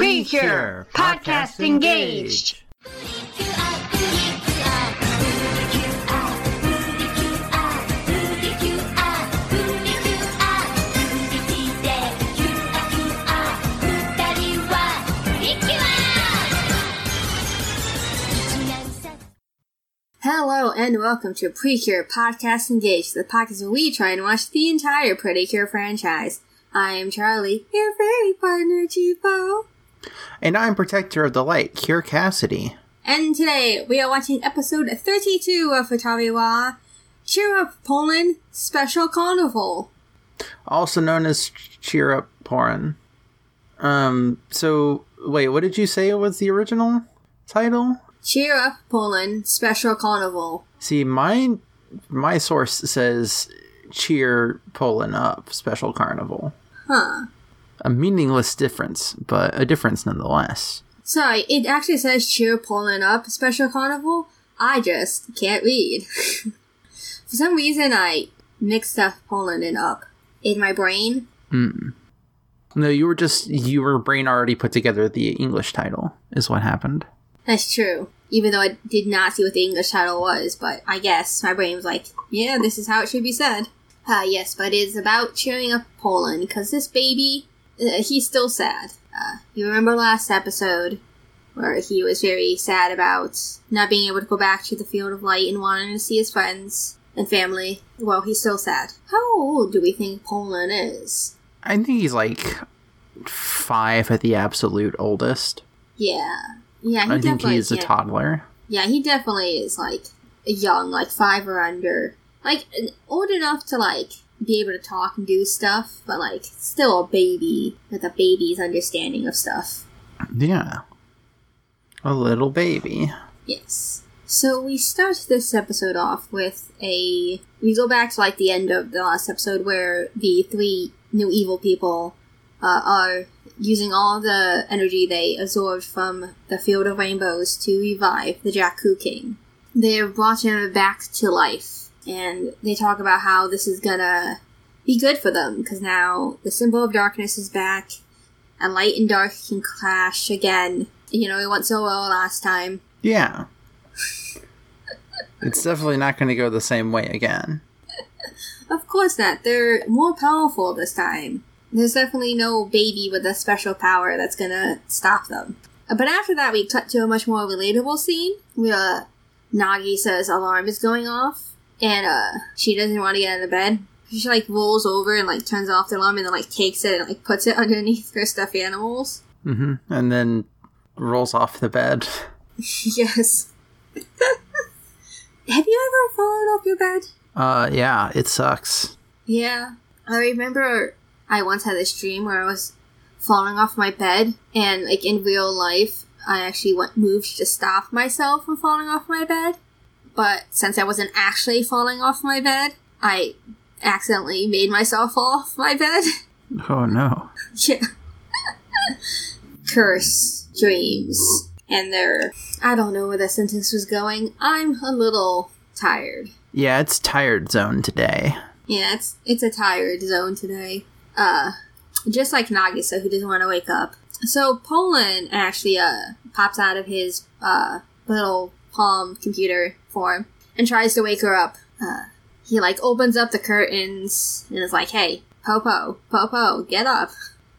Precure Podcast Engaged. Hello and welcome to Precure Podcast Engaged, the podcast where we try and watch the entire Pretty Cure franchise. I am Charlie, your fairy partner, Chipo. And I'm Protector of the Light, Cure Cassidy. And today we are watching episode 32 of Futari wa, Cheer Up Pollun Special Carnival. Also known as Cheer Up Porn. Um, so, wait, what did you say was the original title? Cheer Up Pollun Special Carnival. See, my my source says Cheer Pollun Up Special Carnival. Huh. A meaningless difference, but a difference nonetheless. Sorry, it actually says Cheer Pollun Up Special Carnival. I just can't read. For some reason, I mixed up Pollun and Up in my brain. Mm. No, you were just your brain already put together the English title is what happened. That's true. Even though I did not see what the English title was, but I guess my brain was like, yeah, this is how it should be said. Uh, yes, but it's about cheering up Pollun, because this baby, he's still sad. Uh, you remember last episode where he was very sad about not being able to go back to the field of light and wanting to see his friends and family? Well, he's still sad. How old do we think Pollun is? I think he's like five at the absolute oldest. Yeah. Yeah, he I think he's a toddler. Yeah, he definitely is like young, like five or under. Like old enough to like be able to talk and do stuff, but like still a baby with a baby's understanding of stuff. Yeah. A little baby. Yes. So we start this episode off with a. We go back to like the end of the last episode where the three new evil people uh, are using all the energy they absorbed from the Field of Rainbows to revive the Jaaku King. They have brought him back to life, and they talk about how this is gonna be good for them because now the symbol of darkness is back, and light and dark can clash again. You know, it went so well last time. Yeah. it's definitely not going to go the same way again. Of course not. They're more powerful this time. There's definitely no baby with a special power that's gonna stop them. But after that, we cut to a much more relatable scene where uh, Nagisa's alarm is going off, and uh, she doesn't want to get out of bed. She like rolls over and like turns off the alarm, and then like takes it and like puts it underneath her stuffed animals. hmm And then rolls off the bed. yes. Have you ever fallen off your bed? Uh, yeah, it sucks. Yeah. I remember I once had this dream where I was falling off my bed, and like in real life, I actually went moved to stop myself from falling off my bed. But since I wasn't actually falling off my bed, I accidentally made myself fall off my bed. Oh no. yeah. Curse dreams. And they're. I don't know where the sentence was going. I'm a little tired. Yeah, it's tired zone today. Yeah, it's it's a tired zone today. Uh, just like Nagisa, who doesn't want to wake up. So Pollun actually uh pops out of his uh little palm computer form and tries to wake her up. Uh, he like opens up the curtains and is like, "Hey, Popo, Popo, get up."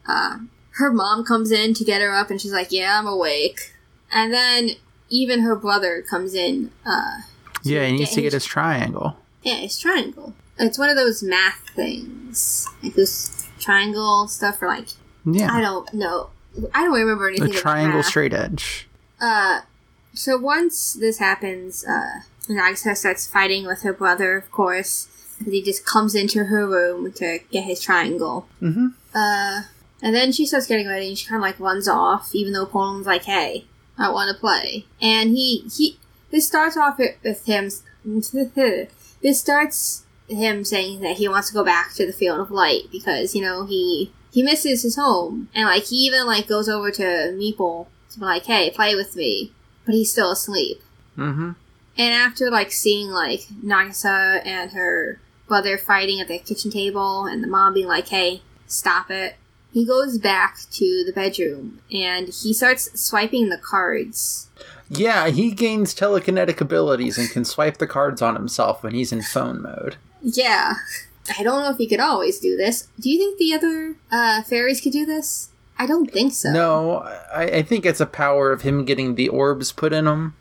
Uh, her mom comes in to get her up, and she's like, "Yeah, I'm awake." And then even her brother comes in. Uh, Yeah, he needs to get his triangle. yeah, it's triangle. It's one of those math things, like those triangle stuff for like yeah, I don't know. I don't remember The anything. about triangle straight edge. Uh, so once this happens, uh, Nagisa starts fighting with her brother, of course, because he just comes into her room to get his triangle. Mm-hmm. Uh, and then she starts getting ready, and she kind of like runs off, even though Pollun's like, "Hey, I want to play." And he he this starts off with with him. This starts him saying that he wants to go back to the field of light because you know he he misses his home, and like he even like goes over to Mepple to be like, "Hey, play with me," but he's still asleep. Mm-hmm. And after like seeing like Nagisa and her brother fighting at the kitchen table, and the mom being like, "Hey, stop it," he goes back to the bedroom and he starts swiping the cards. Yeah, he gains telekinetic abilities and can swipe the cards on himself when he's in phone mode. Yeah. I don't know if he could always do this. Do you think the other uh, fairies could do this? I don't think so. No, I, I think it's a power of him getting the orbs put in him.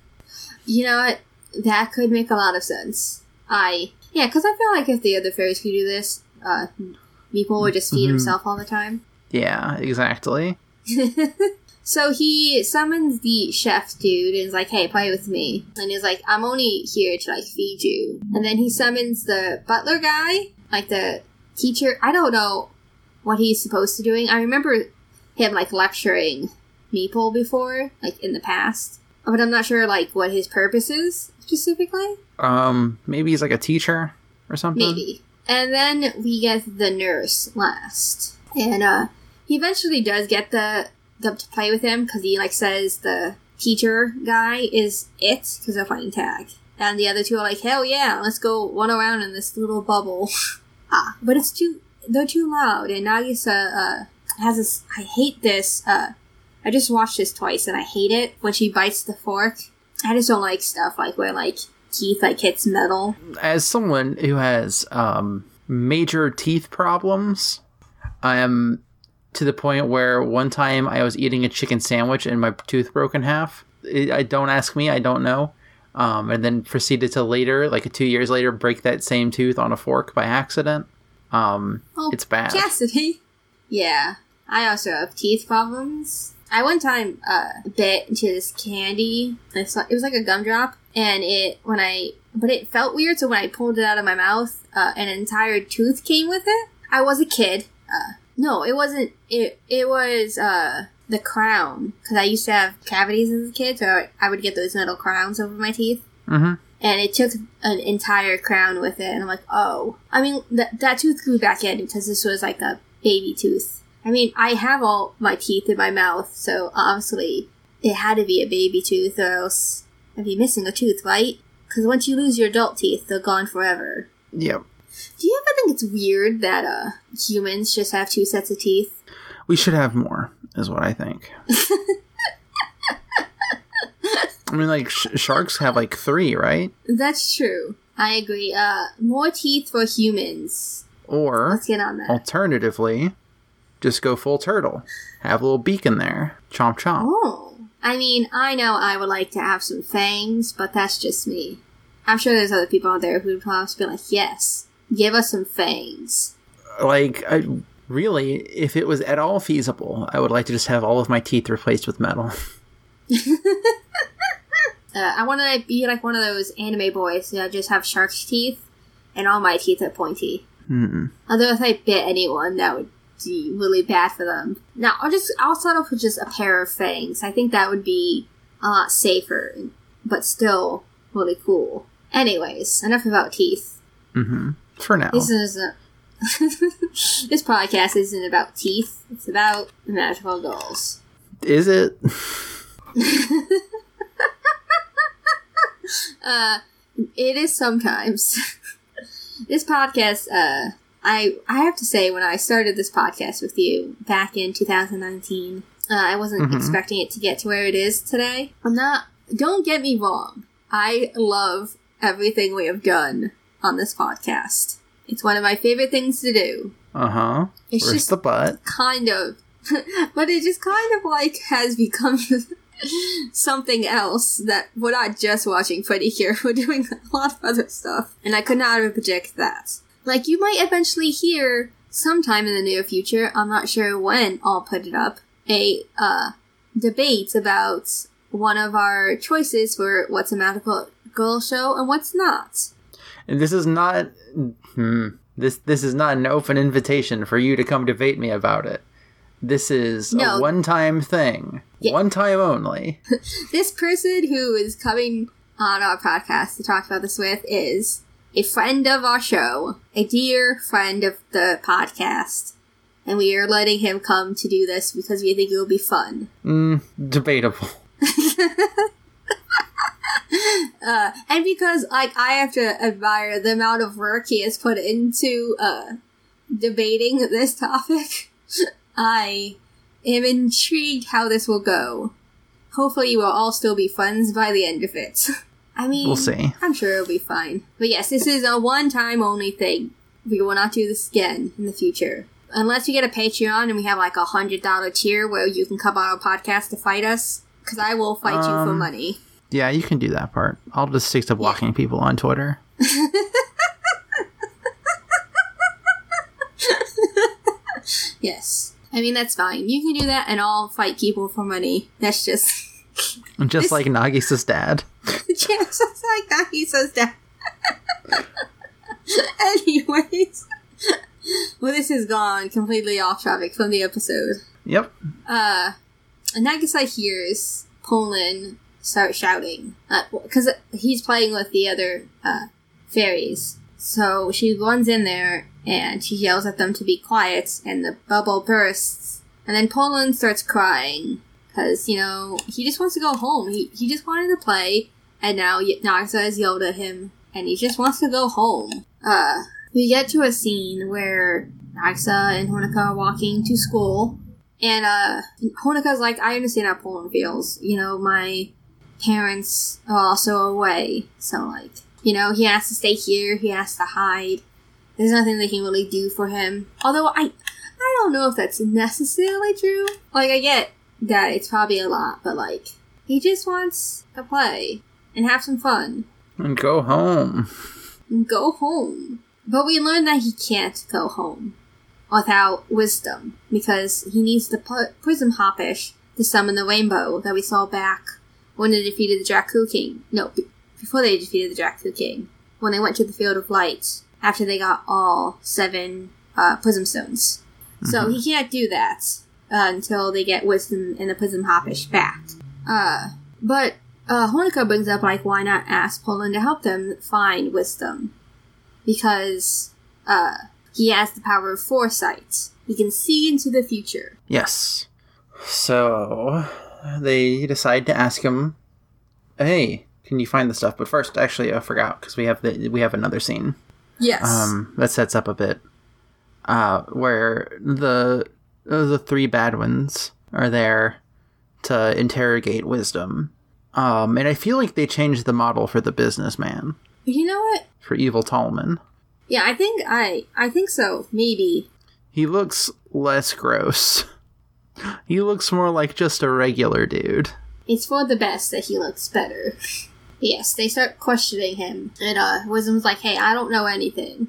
You know what? That could make a lot of sense. I yeah, because I feel like if the other fairies could do this, uh, Mepple would just feed Mhm. himself all the time. Yeah, exactly. So he summons the chef dude and is like, "Hey, play with me." And he's like, "I'm only here to like feed you." And then he summons the butler guy, like the teacher. I don't know what he's supposed to doing. I remember him like lecturing Mepple before, like in the past, but I'm not sure like what his purpose is specifically. Um, maybe he's like a teacher or something. Maybe. And then we get the nurse last. And uh he eventually does get the them to play with him because he like says the teacher guy is it because they're playing tag. And the other two are like, hell yeah, let's go run around in this little bubble. ah, but it's too they're too loud. And Nagisa uh has this. I hate this. uh I just watched this twice and I hate it when she bites the fork. I just don't like stuff like where like teeth like hits metal. As someone who has um, major teeth problems, I am to the point where one time I was eating a chicken sandwich and my tooth broke in half. I I don't ask me, I don't know. Um, and then proceeded to later, like two years later, break that same tooth on a fork by accident. Um, Oh, it's bad. Cassidy. Yeah, I also have teeth problems. I one time uh, bit into this candy. I saw, it was like a gumdrop, and it when I but it felt weird. So when I pulled it out of my mouth, uh, an entire tooth came with it. I was a kid. Uh, no, it wasn't. It it was uh, the crown because I used to have cavities as a kid, so I would get those metal crowns over my teeth hmm and it took an entire crown with it and i'm like oh i mean th- that tooth grew back in because this was like a baby tooth i mean i have all my teeth in my mouth so obviously it had to be a baby tooth or else i'd be missing a tooth right? Because once you lose your adult teeth they're gone forever. Yep. do you ever think it's weird that uh humans just have two sets of teeth? We should have more, is what I think. I mean, like, sh- sharks have like three, right? that's true. I agree. Uh more teeth for humans. Or let's get on that. alternatively, just go full turtle. Have a little beak in there. Chomp chomp. Oh. I mean, I know I would like to have some fangs, but that's just me. I'm sure there's other people out there who would probably be like, yes, give us some fangs. Like, I, really, if it was at all feasible, I would like to just have all of my teeth replaced with metal. Uh, I want to be like one of those anime boys that just have shark's teeth and all my teeth are pointy. Hmm. Although if I bit anyone, that would be really bad for them. Now, I'll just, I'll settle for just a pair of fangs. I think that would be a lot safer, but still really cool. Anyways, enough about teeth. hmm For now. This isn't. this podcast isn't about teeth. It's about magical dolls. Is it? Uh, it is sometimes. this podcast, uh, I I have to say, when I started this podcast with you back in 2019, uh, I wasn't Mhm. expecting it to get to where it is today. I'm not. Don't get me wrong. I love everything we have done on this podcast. It's one of my favorite things to do. Uh huh. It's Where's just the butt? kind of but it just kind of like has become something else that we're not just watching Freddy here we're doing a lot of other stuff and i could not have predicted that like you might eventually hear sometime in the near future i'm not sure when i'll put it up a uh debate about one of our choices for what's a magical girl show and what's not And this is not. Hmm. This this is not an open invitation for you to come debate me about it. This is No. a one-time thing, Yeah. one time only. this person who is coming on our podcast to talk about this with is a friend of our show, a dear friend of the podcast, and we are letting him come to do this because we think it will be fun. Mm, debatable. Uh, and because like I have to admire the amount of work he has put into uh, debating this topic. I am intrigued how this will go. Hopefully, we'll all still be friends by the end of it. I mean, We'll see. I'm sure it'll be fine. But yes, this is a one time only thing. We will not do this again in the future. Unless you get a Patreon and we have like a hundred dollar tier where you can come on our podcast to fight us. Because I will fight you for Um, money. Yeah, you can do that part. I'll just stick to blocking people on Twitter. Yes. I mean, that's fine. You can do that and I'll fight people for money. That's just. Just like Nagisa's dad. Just like that, he says that. Anyways. well, this has gone completely off topic from the episode. Yep. Uh, Nagisa hears Pollun start shouting because he's playing with the other uh, fairies. So she runs in there and she yells at them to be quiet, and the bubble bursts. And then Pollun starts crying because you know he just wants to go home. He he just wanted to play, and now Nagisa has yelled at him, and he just wants to go home. Uh, we get to a scene where Nagisa and Honoka are walking to school, and uh, Honoka's like, I understand how Pollun feels. You know, my parents are also away, so like, you know, he has to stay here. He has to hide. There's nothing they can really do for him. Although I, I don't know if that's necessarily true. Like, I get that it's probably a lot, but like, he just wants to play and have some fun And go home. and go home. But we learn that he can't go home without wisdom because he needs the Prism Hopish to summon the rainbow that we saw back when they defeated the Jaaku King. No, b- before they defeated the Jaaku King. When they went to the Field of Light after they got all seven uh, Prism Stones. So he can't do that uh, until they get wisdom and the Prism Hopish back. Uh, but uh, Honoka brings up like, why not ask Pollun to help them find wisdom? Because uh, he has the power of foresight. He can see into the future. Yes. So they decide to ask him, "Hey, can you find the stuff?" But first, actually, I forgot because we have the we have another scene Yes. um, that sets up a bit uh, where the the three bad ones are there to interrogate wisdom. Um, and I feel like they changed the model for the businessman you know what? for Evil Tallman. Yeah, I think I I think so. Maybe. He looks less gross. He looks more like just a regular dude. It's for the best that he looks better. yes, they start questioning him, and uh, Wisdom's like, "Hey, I don't know anything."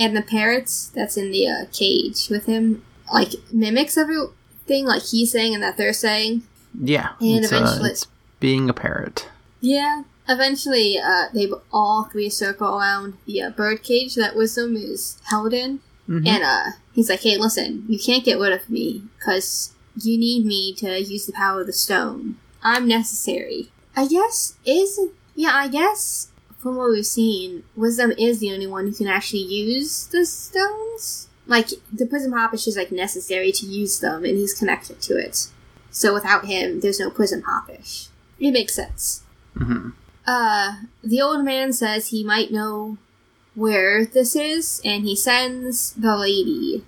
And the parrots that's in the uh, cage with him, like mimics everything like he's saying and that they're saying. Yeah, And uh, eventually- it's being a parrot. Yeah. Eventually, uh, they all three circle around the uh, bird cage that Wisdom is held in, Mhm. and uh, he's like, "Hey, listen, you can't get rid of me because you need me to use the power of the stone. I'm necessary." I guess is yeah. I guess from what we've seen, Wisdom is the only one who can actually use the stones. Like the Prism Hopish is just like necessary to use them, and he's connected to it. So without him, there's no Prism Hopish. It makes sense. hmm Uh, the old man says he might know where this is, and he sends the lady,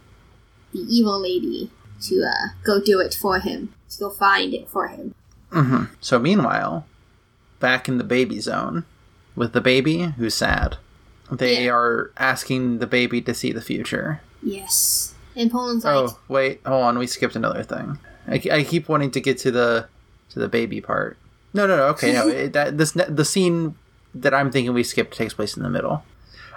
the evil lady, to uh, go do it for him, to go find it for him. hmm So meanwhile, back in the baby zone, with the baby who's sad, they Yeah. are asking the baby to see the future. Yes. And Pollun's like, oh wait, hold on, we skipped another thing. I, I keep wanting to get to the to the baby part. No, no, no. Okay, no. it, that this the scene that I'm thinking we skipped takes place in the middle.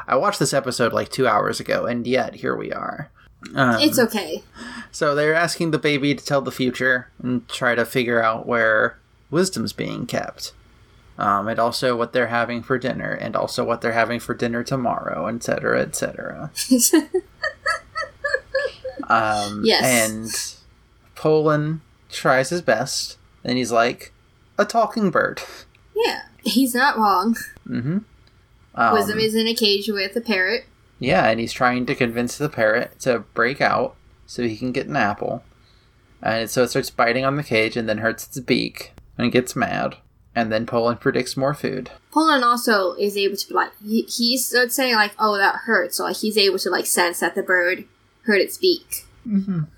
I watched this episode like two hours ago, and yet here we are. Um, it's okay. So they're asking the baby to tell the future and try to figure out where wisdom's being kept. Um, and also what they're having for dinner, and also what they're having for dinner tomorrow, etc., etc. Um, Yes. And Pollun tries his best, and he's like, a talking bird. yeah. He's not wrong. Mm-hmm. Um, Wisdom is in a cage with a parrot. Yeah, and he's trying to convince the parrot to break out so he can get an apple. And so it starts biting on the cage and then hurts its beak and gets mad. And then Pollun predicts more food. Pollun also is able to like he, he starts saying like, "Oh, that hurts." So like he's able to like sense that the bird hurt its beak.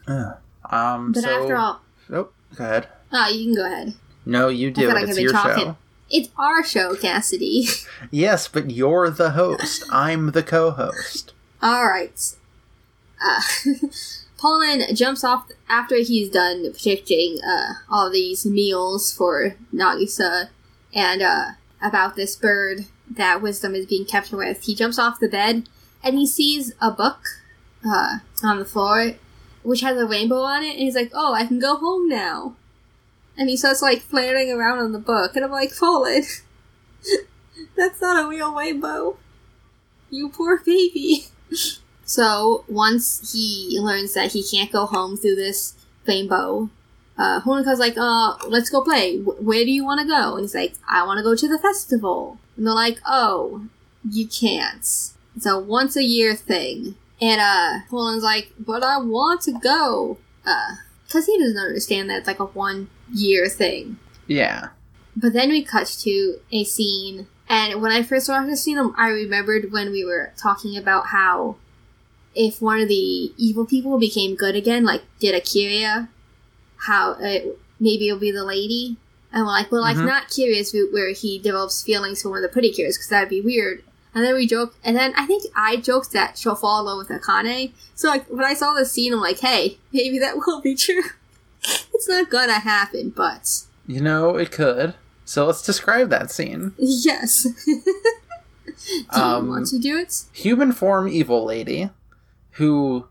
Uh, Um, But so, after all, oh, go ahead. ah, you can go ahead. No, you do feel I've It's your talking. show. It's our show, Cassidy. Yes, but you're the host. I'm the co-host. All right. Uh, Pollun jumps off after he's done predicting uh, all these meals for Nagisa and uh, about this bird that Wisdom is being kept with. He jumps off the bed and he sees a book uh, on the floor which has a rainbow on it, and he's like, "Oh, I can go home now." And he starts like flaring around on the book, and I'm like, "Pollun, that's not a real rainbow." You poor baby. So once he learns that he can't go home through this rainbow, uh, Honoka's like, uh, let's go play. Wh- where do you want to go? And he's like, I want to go to the festival. And they're like, oh, you can't. It's a once a year thing. And, uh, Pollun's like, but I want to go. Uh, cause he doesn't understand that it's like a one year thing. Yeah. But then we cut to a scene, and when I first watched the scene, I remembered when we were talking about how if one of the evil people became good again, like did Akira, how it, maybe it'll be the lady. And we're like, well, like Mhm. not curious where he develops feelings for one of the pretty cures, because that'd be weird. And then we joke, and then I think I joked that she'll fall in love with Akane. So like when I saw the scene, I'm like, hey, maybe that will be true. it's not gonna happen, but You know, it could. So let's describe that scene. Yes. do you Um, want to do it? Human form evil lady who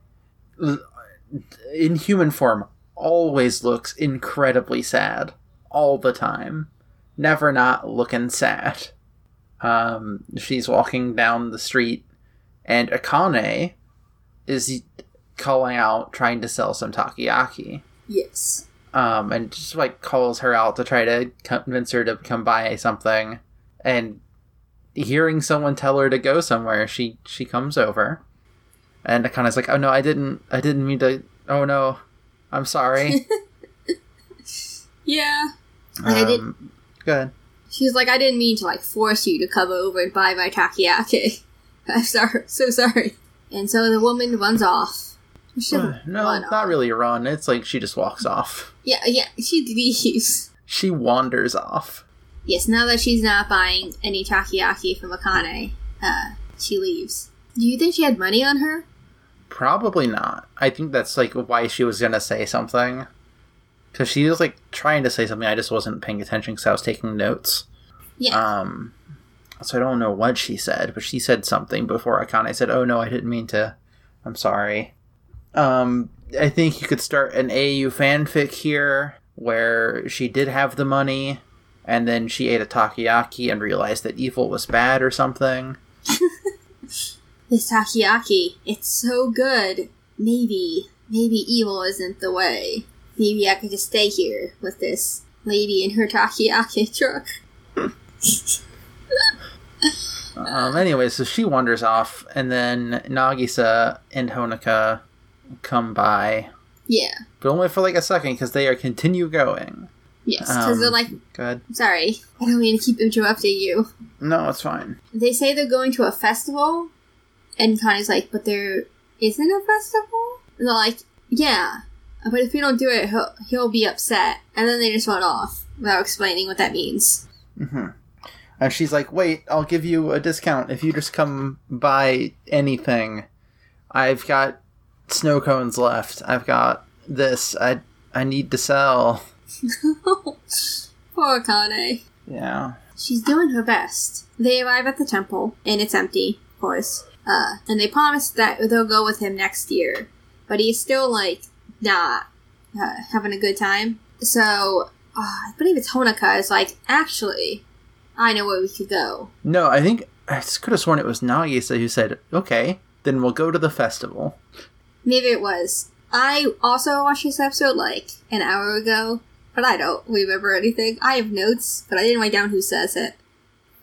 in human form always looks incredibly sad all the time. Never not looking sad. Um, she's walking down the street and Akane is calling out trying to sell some takoyaki. Yes. um, and just like calls her out to try to convince her to come buy something. And hearing someone tell her to go somewhere, she she comes over, and Akane's like, "Oh no, I didn't, I didn't mean to. Oh no, I'm sorry." Yeah. Like, I did- um, Good. She's like, I didn't mean to like force you to come over and buy my takoyaki. I'm sorry, so sorry. And so the woman runs off. Shouldn't No, run not off. really a run. It's like she just walks off. Yeah, yeah, she leaves. She wanders off. Yes, now that she's not buying any takoyaki from Akane, uh, she leaves. Do you think she had money on her? Probably not. I think that's like why she was gonna say something. Because she was like trying to say something, I just wasn't paying attention because I was taking notes. Yeah. Um, so I don't know what she said, but she said something before Akane said, "Oh no, I didn't mean to. I'm sorry." Um, I think you could start an AU fanfic here where she did have the money, and then she ate a takoyaki and realized that evil was bad or something. This takoyaki, it's so good. Maybe, maybe evil isn't the way. Maybe I could just stay here with this lady in her takoyaki truck. Um, anyway, so she wanders off, and then Nagisa and Honoka come by, Yeah. but only for like a second because they are continue going. Yes, because they're Um, like, Good. sorry, I don't mean to keep interrupting you. No, it's fine. They say they're going to a festival, and Connie's like, but there isn't a festival? And they're like, yeah, but if we don't do it, he'll, he'll be upset. And then they just run off without explaining what that means. hmm And she's like, "Wait, I'll give you a discount if you just come buy anything. I've got snow cones left. I've got this. I I need to sell." Poor Kane. Yeah. She's doing her best. They arrive at the temple, and it's empty, of course. Uh, and they promise that they'll go with him next year. But he's still, like, not uh, having a good time. So, uh, I believe it's Honoka is like, actually, I know where we could go. No, I think I could have sworn it was Nagisa who said, "Okay, then we'll go to the festival." Maybe it was. I also watched this episode, like, an hour ago, but I don't remember anything. I have notes, but I didn't write down who says it.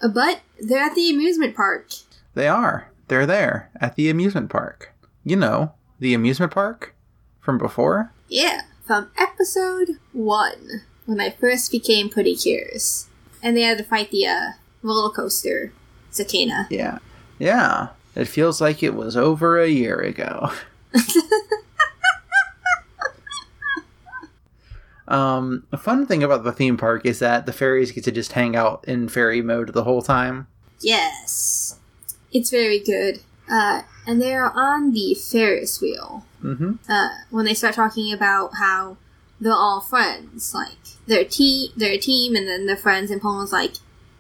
Uh, But they're at the amusement park. They are. They're there at the amusement park. You know, the amusement park from before. Yeah, from episode one, when I first became pretty curious. And they had to fight the uh, roller coaster, Zakenna. Yeah. Yeah. It feels like it was over a year ago. Um, a fun thing about the theme park is that the fairies get to just hang out in fairy mode the whole time. Yes. It's very good. Uh, and they're on the Ferris wheel. Mm-hmm. Uh, when they start talking about how they're all friends, like they're team, they're a team, and then they're friends. And Pollun's like,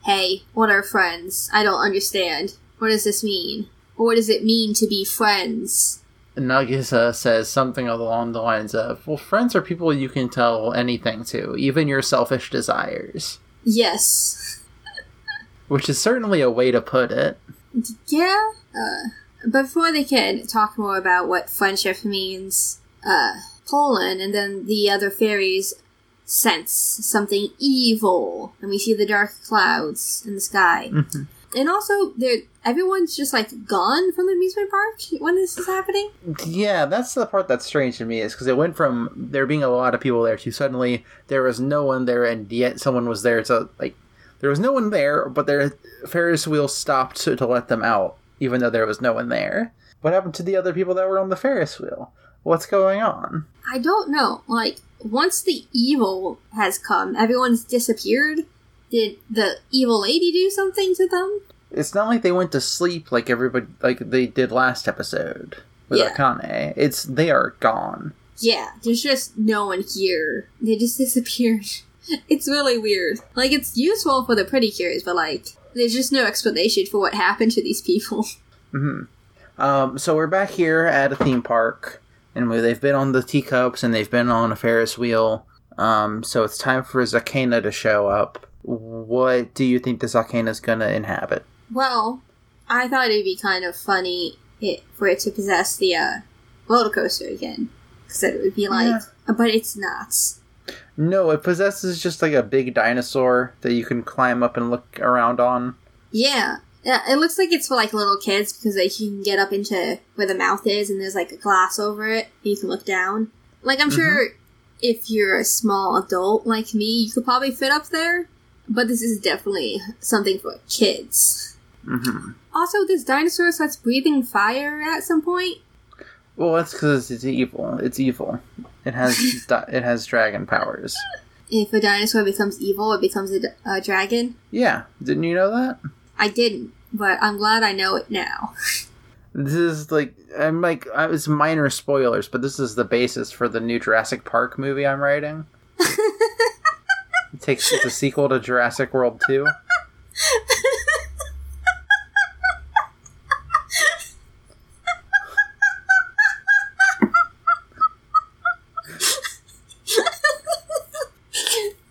"Hey, what are friends? I don't understand. What does this mean? Or what does it mean to be friends?" Nagisa says something along the lines of, Well, friends are people you can tell anything to, even your selfish desires. Yes. Which is certainly a way to put it. Yeah. Uh, before they can talk more about what friendship means, uh, Pollun and then the other fairies sense something evil, and we see the dark clouds in the sky. Mm-hmm. And also, everyone's just like gone from the amusement park when this is happening. Yeah, that's the part that's strange to me, is because it went from there being a lot of people there to suddenly there was no one there, and yet someone was there to, like, there was no one there, but their Ferris wheel stopped to, to let them out, even though there was no one there. What happened to the other people that were on the Ferris wheel? What's going on? I don't know. Like, once the evil has come, everyone's disappeared. Did the evil lady do something to them? It's not like they went to sleep like everybody like they did last episode with Yeah. Akane. It's they are gone. Yeah, there's just no one here. They just disappeared. It's really weird. Like, it's useful for the pretty cures, but like, there's just no explanation for what happened to these people. Um, so we're back here at a theme park, and we, they've been on the teacups and they've been on a Ferris wheel. Um, so it's time for Zakenna to show up. What do you think the Zakenna's gonna inhabit? Well, I thought it'd be kind of funny it, for it to possess the uh, roller coaster again. Because it would be like, but it's not. No, it possesses just like a big dinosaur that you can climb up and look around on. Yeah. Yeah, it looks like it's for like little kids because like you can get up into where the mouth is and there's like a glass over it and you can look down. Like I'm sure if you're a small adult like me, you could probably fit up there, but this is definitely something for kids. hmm Also, this dinosaur starts breathing fire at some point. Well, that's because it's evil. It's evil. It has di- it has dragon powers. If a dinosaur becomes evil, it becomes a, d- a dragon. Yeah, didn't you know that? I didn't, but I'm glad I know it now. This is like I'm like it's minor spoilers, but this is the basis for the new Jurassic Park movie I'm writing. it takes it's a sequel to Jurassic World Two.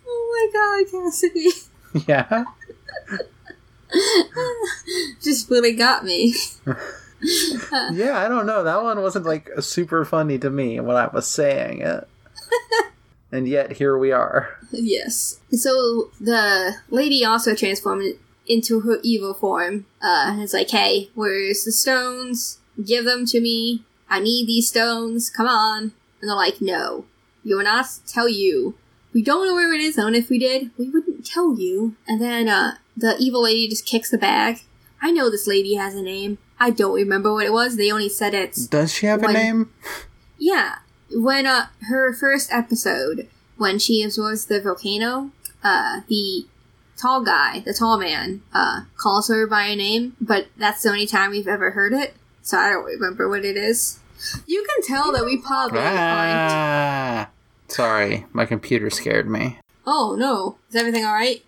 oh my god, Cassidy. Yeah, Just really got me. yeah. I don't know. That one wasn't like super funny to me when I was saying it, and yet here we are. Yes. So the lady also transformed into her evil form. Uh, and it's like, hey, where's the stones? Give them to me. I need these stones. Come on. And they're like, no, you will not tell you. We don't know where it is, and if we did, we wouldn't tell you. And then uh, the evil lady just kicks the bag. I know this lady has a name. I don't remember what it was. They only said it. Does she have a name? yeah, when uh her first episode, when she absorbs the volcano, uh the tall guy, the tall man, uh calls her by a name, but that's the only time we've ever heard it, so I don't remember what it is. You can tell that we probably aren't. Sorry, my computer scared me. Oh no, is everything all right?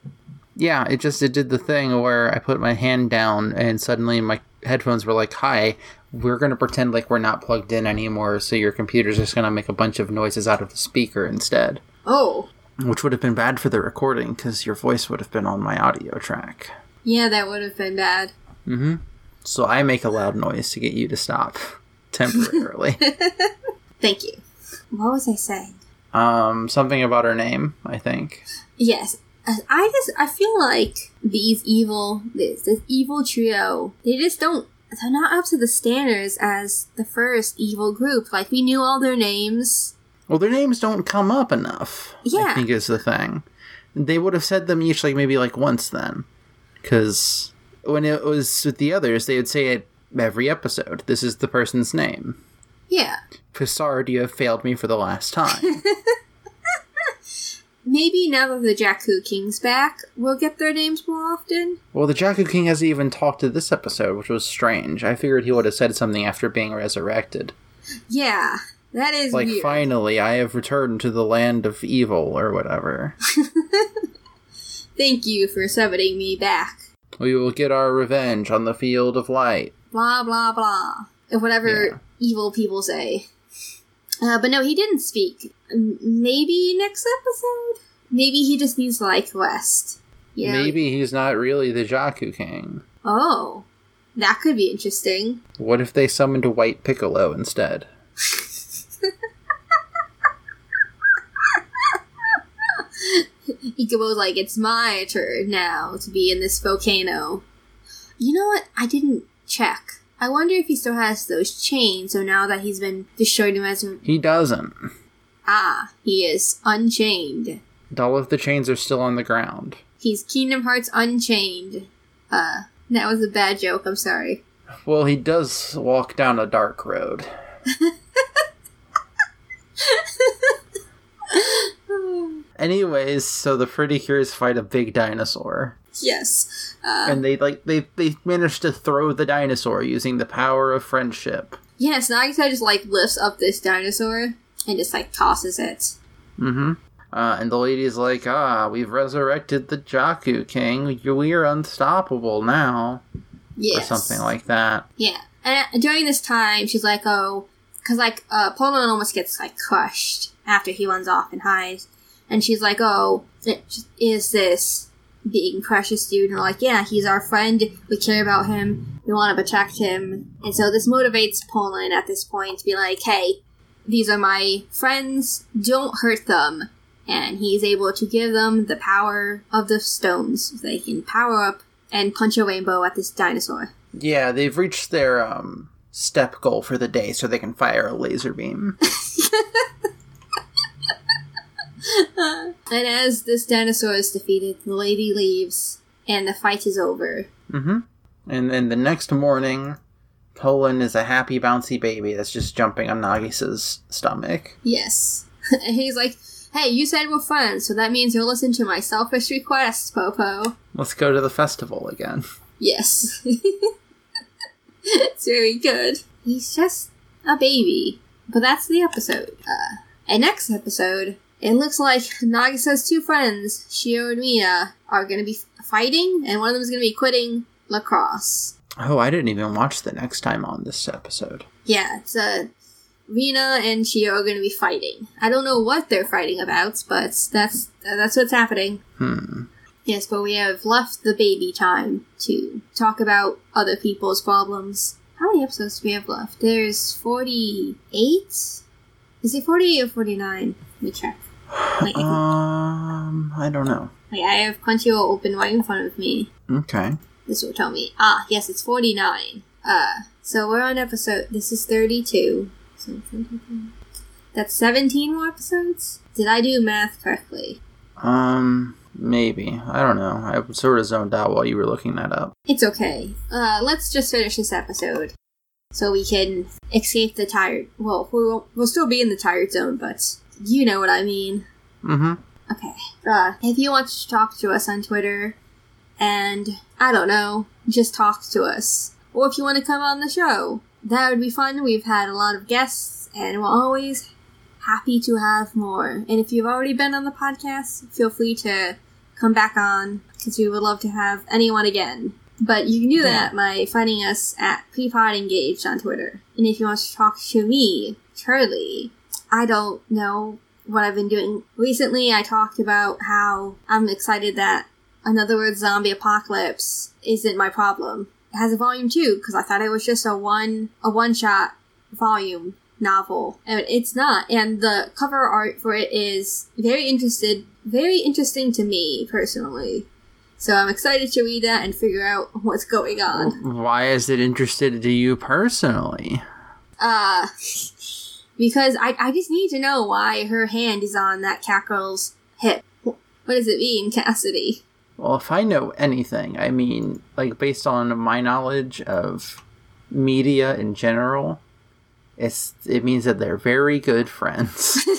Yeah, it just it did the thing where I put my hand down and suddenly my headphones were like, "Hi, we're going to pretend like we're not plugged in anymore, so your computer's just going to make a bunch of noises out of the speaker instead." Oh, Which would have been bad for the recording cuz your voice would have been on my audio track. yeah, that would have been bad. Mm-hmm. So I make a loud noise to get you to stop temporarily. Thank you. What was I saying? Um something about her name, I think. Yes. Uh, I just I feel like these evil this this evil trio they just don't they're not up to the standards as the first evil group. Like we knew all their names. Well, their names don't come up enough. Yeah, I think is the thing. They would have said them each like maybe like once then, because when it was with the others, they would say it every episode. This is the person's name. Yeah. Pisard, you have failed me for the last time. maybe now that the Jaaku King's back, we'll get their names more often. Well, the Jaaku King hasn't even talked to this episode, which was strange. I figured he would have said something after being resurrected. Yeah, that is Like, weird. finally, I have returned to the land of evil, or whatever. Thank you for summoning me back. we will get our revenge on the field of light. Blah blah blah. Whatever Yeah. evil people say. Uh, but no, he didn't speak. Maybe next episode. Maybe he just needs to like rest. You know? Maybe he's not really the Jaaku King. Oh, that could be interesting. What if they summoned a White Piccolo instead? Ilkubo's like, it's my turn now to be in this volcano. You know what? I didn't check. I wonder if he still has those chains, so now that he's been destroyed him as. He doesn't. Ah, he is unchained. All of the chains are still on the ground. He's Kingdom Hearts Unchained. Uh, that was a bad joke, I'm sorry. Well, he does walk down a dark road. Anyways, so the Pretty Cures fight a big dinosaur. Yes. Uh, and they like they they managed to throw the dinosaur using the power of friendship. yes, Nagisa just like lifts up this dinosaur and just like tosses it. Mm-hmm. Uh, and the lady's like, "Ah, we've resurrected the Jaaku King. We are unstoppable now," Yes. or something like that. Yeah, and uh, during this time, she's like, "Oh, because like uh, Pollun almost gets like crushed after he runs off and hides," and she's like, "Oh, it, is this being precious dude?" And we're like, "Yeah, he's our friend. We care about him. We want to protect him." And so this motivates Pollun at this point to be like, "Hey, these are my friends. Don't hurt them." And he's able to give them the power of the stones. So they can power up and punch a rainbow at this dinosaur. Yeah, they've reached their um step goal for the day, so they can fire a laser beam. And as this dinosaur is defeated, the lady leaves, and the fight is over. mm-hmm. And then the next morning, Pollun is a happy bouncy baby that's just jumping on Nagisa's stomach. Yes. and he's like, hey, you said we're friends, so that means you'll listen to my selfish requests, Popo. Let's go to the festival again. Yes. it's very good. He's just a baby. But that's the episode. Uh, and next episode, it looks like Nagisa's two friends, Shiho and Rina, are going to be fighting, and one of them is going to be quitting lacrosse. Oh, I didn't even watch the next time on this episode. Yeah, it's uh, Rina and Shiho are going to be fighting. I don't know what they're fighting about, but that's that's what's happening. Hmm. Yes, but we have left the baby time to talk about other people's problems. How many episodes do we have left? There's 48? Is it 48 or 49? Let me check. Wait, Um, I don't know. wait, I have Crunchyroll open right in front of me. Okay. This will tell me. Ah, yes, it's 49. Uh, so we're on episode. This is 32. So, that's 17 more episodes? Did I do math correctly? Um, maybe. I don't know. I sort of zoned out while you were looking that up. It's okay. Uh, let's just finish this episode so we can escape the tired. Well, we'll, we'll still be in the tired zone, but you know what I mean. Mm-hmm. Okay. Uh, if you want to talk to us on Twitter, and I don't know, just talk to us, or if you want to come on the show, that would be fun. We've had a lot of guests, and we're always happy to have more. And if you've already been on the podcast, feel free to come back on because we would love to have anyone again. But you can do that by finding us at Prepod Engaged on Twitter. And if you want to talk to me, Charlie, I don't know what I've been doing. Recently, I talked about how I'm excited that Another World Zombie Apocalypse isn't my problem. It has a volume two because I thought it was just a one a one shot volume novel, and it's not. And the cover art for it is very interested, very interesting to me personally. So I'm excited to read that and figure out what's going on. Why is it interested to you personally? Uh, because I, I just need to know why her hand is on that cackle's hip. What does it mean, Cassidy? Well, if I know anything, I mean, like based on my knowledge of media in general, it's it means that they're very good friends.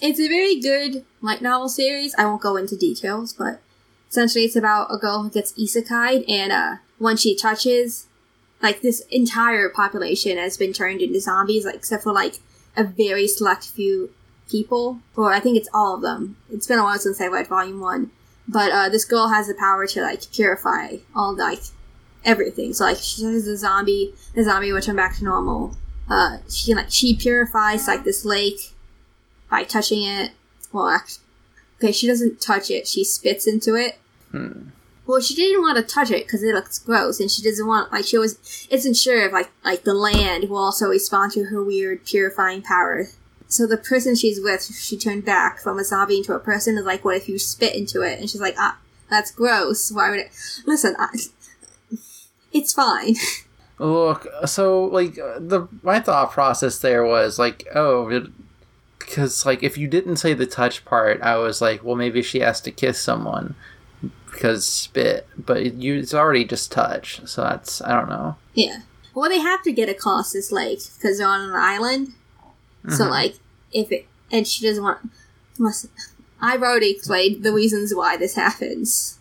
It's a very good light novel series. I won't go into details, but essentially it's about a girl who gets isekai'd, and uh, when she touches, like this entire population has been turned into zombies, like except for like a very select few people, or I think it's all of them. It's been a while since I read volume one, but uh, this girl has the power to like purify all like everything. So like she touches a zombie, the zombie will turn back to normal. Uh, she like she purifies like this lake by touching it. Well, actually, okay, she doesn't touch it. She spits into it. Hmm. Well, she didn't want to touch it because it looks gross, and she doesn't want like she was isn't sure if like like the land will also respond to her weird purifying power. So the person she's with, she turned back from a zombie into a person. Is like, what if you spit into it? And she's like, ah, that's gross. Why would it? Listen, I, it's fine. Look, so like the my thought process there was like, oh, because like if you didn't say the touch part, I was like, well, maybe she has to kiss someone because spit, but you it's already just touch, so that's I don't know. Yeah. Well, they have to get across this lake because they're on an island. So Mhm. like, if it and she doesn't want. Listen, I've already explained the reasons why this happens.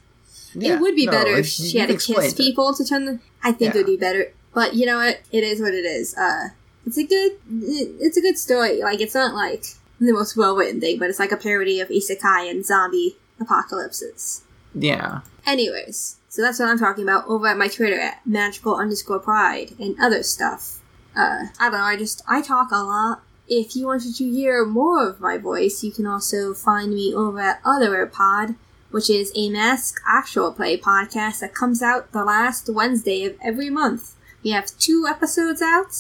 Yeah, it would be no, better if she had to kiss it. people to turn the. I think it would be better, but you know what? It is what it is. Uh, it's a good, it's a good story. Like it's not like the most well written thing, but it's like a parody of isekai and zombie apocalypses. Yeah, Anyways, so that's what I'm talking about over at my Twitter at magical underscore pride and other stuff. Uh, I don't know, I just, I talk a lot. If you wanted to hear more of my voice, you can also find me over at Otherwhere Pod, which is a mask actual play podcast that comes out the last Wednesday of every month. We have two episodes out.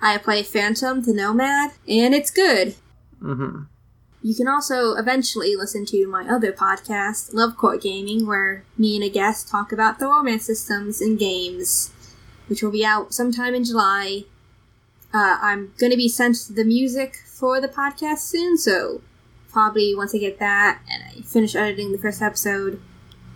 I play Phantom the Nomad, and it's good. hmm You can also eventually listen to my other podcast, Love Court Gaming, where me and a guest talk about the romance systems in games, which will be out sometime in July. Uh, I'm going to be sent the music for the podcast soon, so probably once I get that and I finish editing the first episode,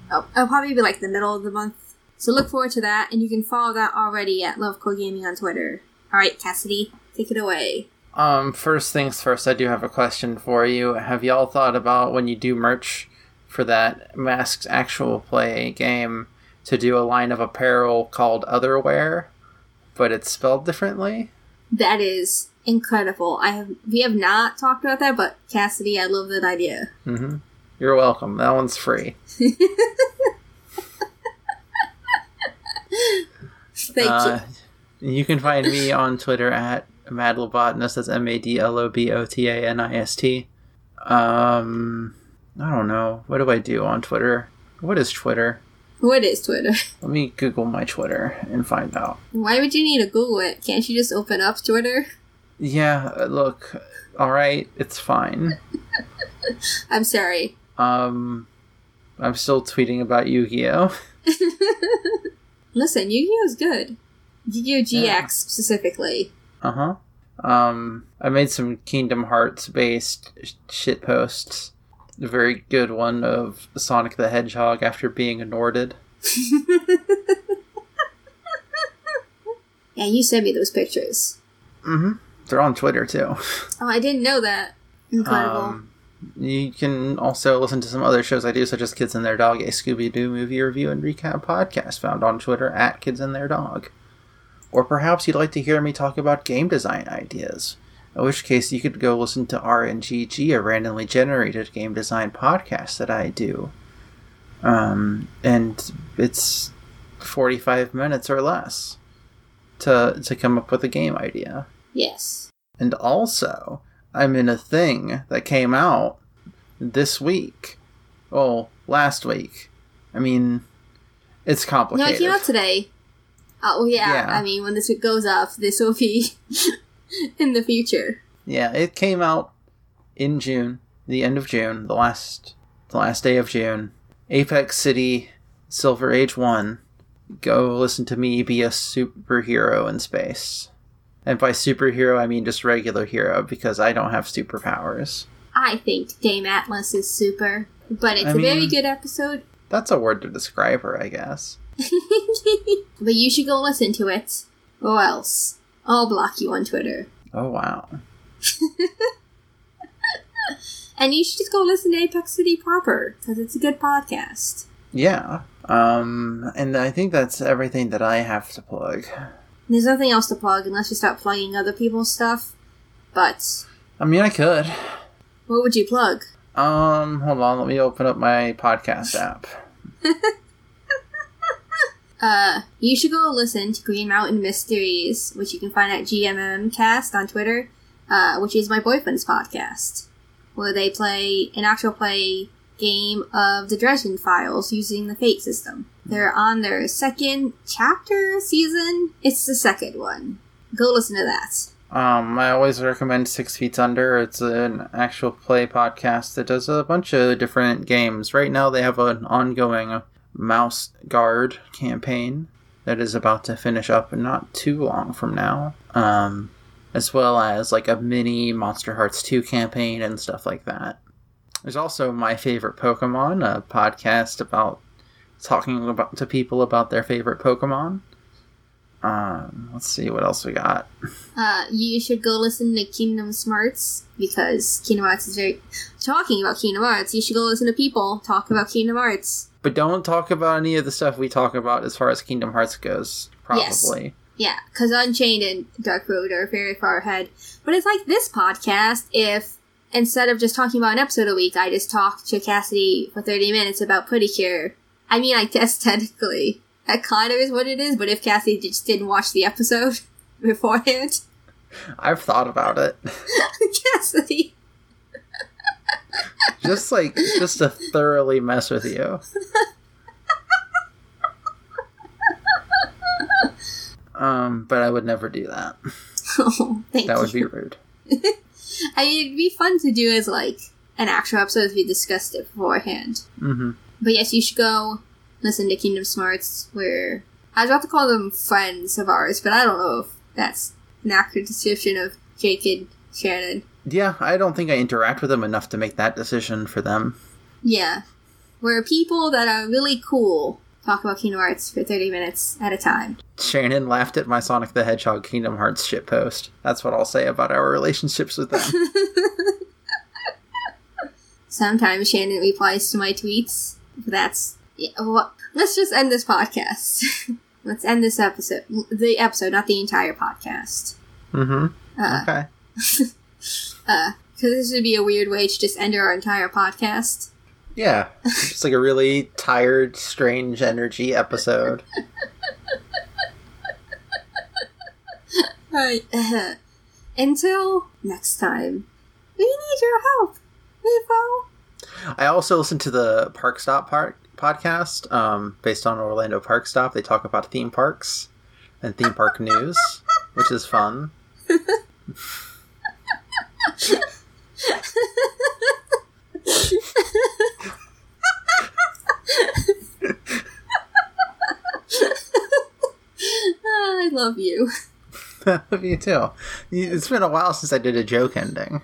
I'll, I'll probably be like the middle of the month. So look forward to that, and you can follow that already at Love Court Gaming on Twitter. Alright, Cassidy, take it away. Um, first things first, I do have a question for you. Have y'all thought about when you do merch for that Masked Actual Play game to do a line of apparel called Otherware, but it's spelled differently? That is incredible. I have we have not talked about that, but Cassidy, I love that idea. Mm-hmm. You're welcome. That one's free. Thank Uh, you can find me on Twitter at madlobotanist. That's M A D L O B O T A N I S T. Um, I don't know. What do I do on Twitter? What is Twitter? What is Twitter? Let me Google my Twitter and find out. Why would you need to Google it? Can't you just open up Twitter? Yeah, look, all right, it's fine. I'm sorry. Um, I'm still tweeting about Yu-Gi-Oh. Listen, Yu-Gi-Oh is good. Yu-Gi-Oh GX Yeah. specifically. Uh huh. Um, I made some Kingdom Hearts based sh- shit posts. A very good one of Sonic the Hedgehog after being anorted. Yeah, you sent me those pictures. Mm-hmm. They're on Twitter too. Oh, I didn't know that. Incredible. Um, you can also listen to some other shows I do, such as Kids and Their Dog, a Scooby Doo movie review and recap podcast found on Twitter at Kids and Their Dog. Or perhaps you'd like to hear me talk about game design ideas, in which case you could go listen to RNGG, a randomly generated game design podcast that I do. Um, and it's 45 minutes or less to, to come up with a game idea. yes. And also, I'm in a thing that came out this week. Well, last week. I mean, it's complicated. No, it came out today. Oh, yeah. Yeah. I mean, when this goes up, this will be in the future. Yeah, it came out in June, the end of June, the last the last day of June. Apex City Silver Age 1. Go listen to me be a superhero in space. And by superhero, I mean just regular hero because I don't have superpowers. I think Dame Atlas is super, but it's I a very good episode. That's a word to describe her, I guess. but you should go listen to it, or else I'll block you on Twitter. Oh wow. And you should just go listen to Apex City proper because it's a good podcast. Yeah. Um, and I think that's everything that I have to plug. There's nothing else to plug unless you start plugging other people's stuff. But I mean, I could. what would you plug? Um, hold on. Let me open up my podcast app. Uh, you should go listen to Green Mountain Mysteries, which you can find at GMMcast on Twitter, uh, which is my boyfriend's podcast, where they play an actual play game of the Dresden Files using the Fate system. They're on their second chapter season. It's the second one. Go listen to that. Um, I always recommend Six Feet Under. It's an actual play podcast that does a bunch of different games. Right now, they have an ongoing Mouse Guard campaign that is about to finish up not too long from now. Um, as well as like a mini Monsterhearts 2 campaign and stuff like that. There's also My Favorite Pokemon, a podcast about talking about to people about their favorite Pokemon. Um, let's see what else we got. Uh, you should go listen to Kingdom Smarts because Kingdom Hearts is very talking about Kingdom Hearts. You should go listen to people talk about Kingdom Hearts. But don't talk about any of the stuff we talk about as far as Kingdom Hearts goes. Probably. Yeah, because Unchained and Dark Road are very far ahead. But it's like this podcast if instead of just talking about an episode a week, I just talked to Cassidy for 30 minutes about Pretty Cure. I mean, I guess technically that kind of is what it is, but if Cassidy just didn't watch the episode beforehand, I've thought about it. Cassidy. just like just to thoroughly mess with you. Um, but I would never do that. Oh, thank That you. would be rude. I mean, it'd be fun to do as like an actual episode if we discussed it beforehand. hmm But yes, you should go listen to Kingdom Smarts, where I was about to call them friends of ours, but I don't know if that's an accurate description of Jake and Shannon. Yeah, I don't think I interact with them enough to make that decision for them. Yeah. Where people that are really cool talk about Kingdom Hearts for 30 minutes at a time. Shannon laughed at my Sonic the Hedgehog Kingdom Hearts shit post. That's what I'll say about our relationships with them. Sometimes Shannon replies to my tweets. That's. Yeah, well, let's just end this podcast. let's end this episode. The episode, not the entire podcast. mm-hmm. Uh, Okay. uh, because this would be a weird way to just end our entire podcast. Yeah. It's like a really tired, strange energy episode. Alright, until next time, we need your help, Revo. I also listened to the Park Stop Park podcast, um, based on Orlando Park Stop. They talk about theme parks and theme park news, which is fun. Ah, I love you. I love you too. It's been a while since I did a joke ending.